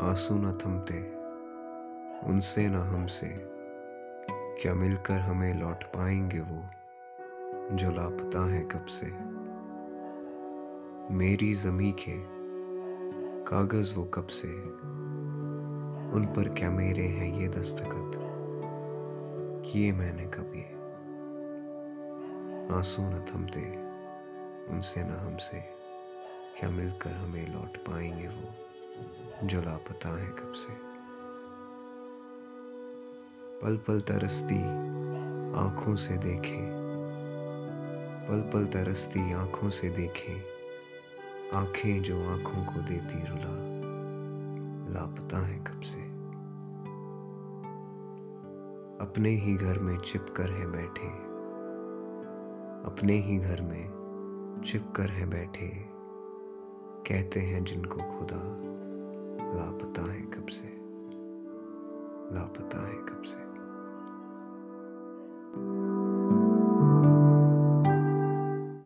आँसू न थमते, उनसे न हमसे। क्या मिलकर हमें लौट पाएँगे वो, जो लापता है कब से? मेरी जमी के कागज़ वो कब से? उन पर क्या मेरे हैं ये दस्तखत? किए मैंने कब ये? आँसू न थमते, उनसे न हमसे। क्या मिलकर हमें लौट पाएँगे वो जो लापता है कब से। पल पल तरसती आँखों से देखे। पल पल तरसती आँखों से देखे। आँखें जो आँखों को देती रुला। लापता है कब से। अपने ही घर में चिप कर है बैठे। अपने ही घर में चिप कर है बैठे। कहते हैं जिनको खुदा। लापता है कब से? लापता है कब से?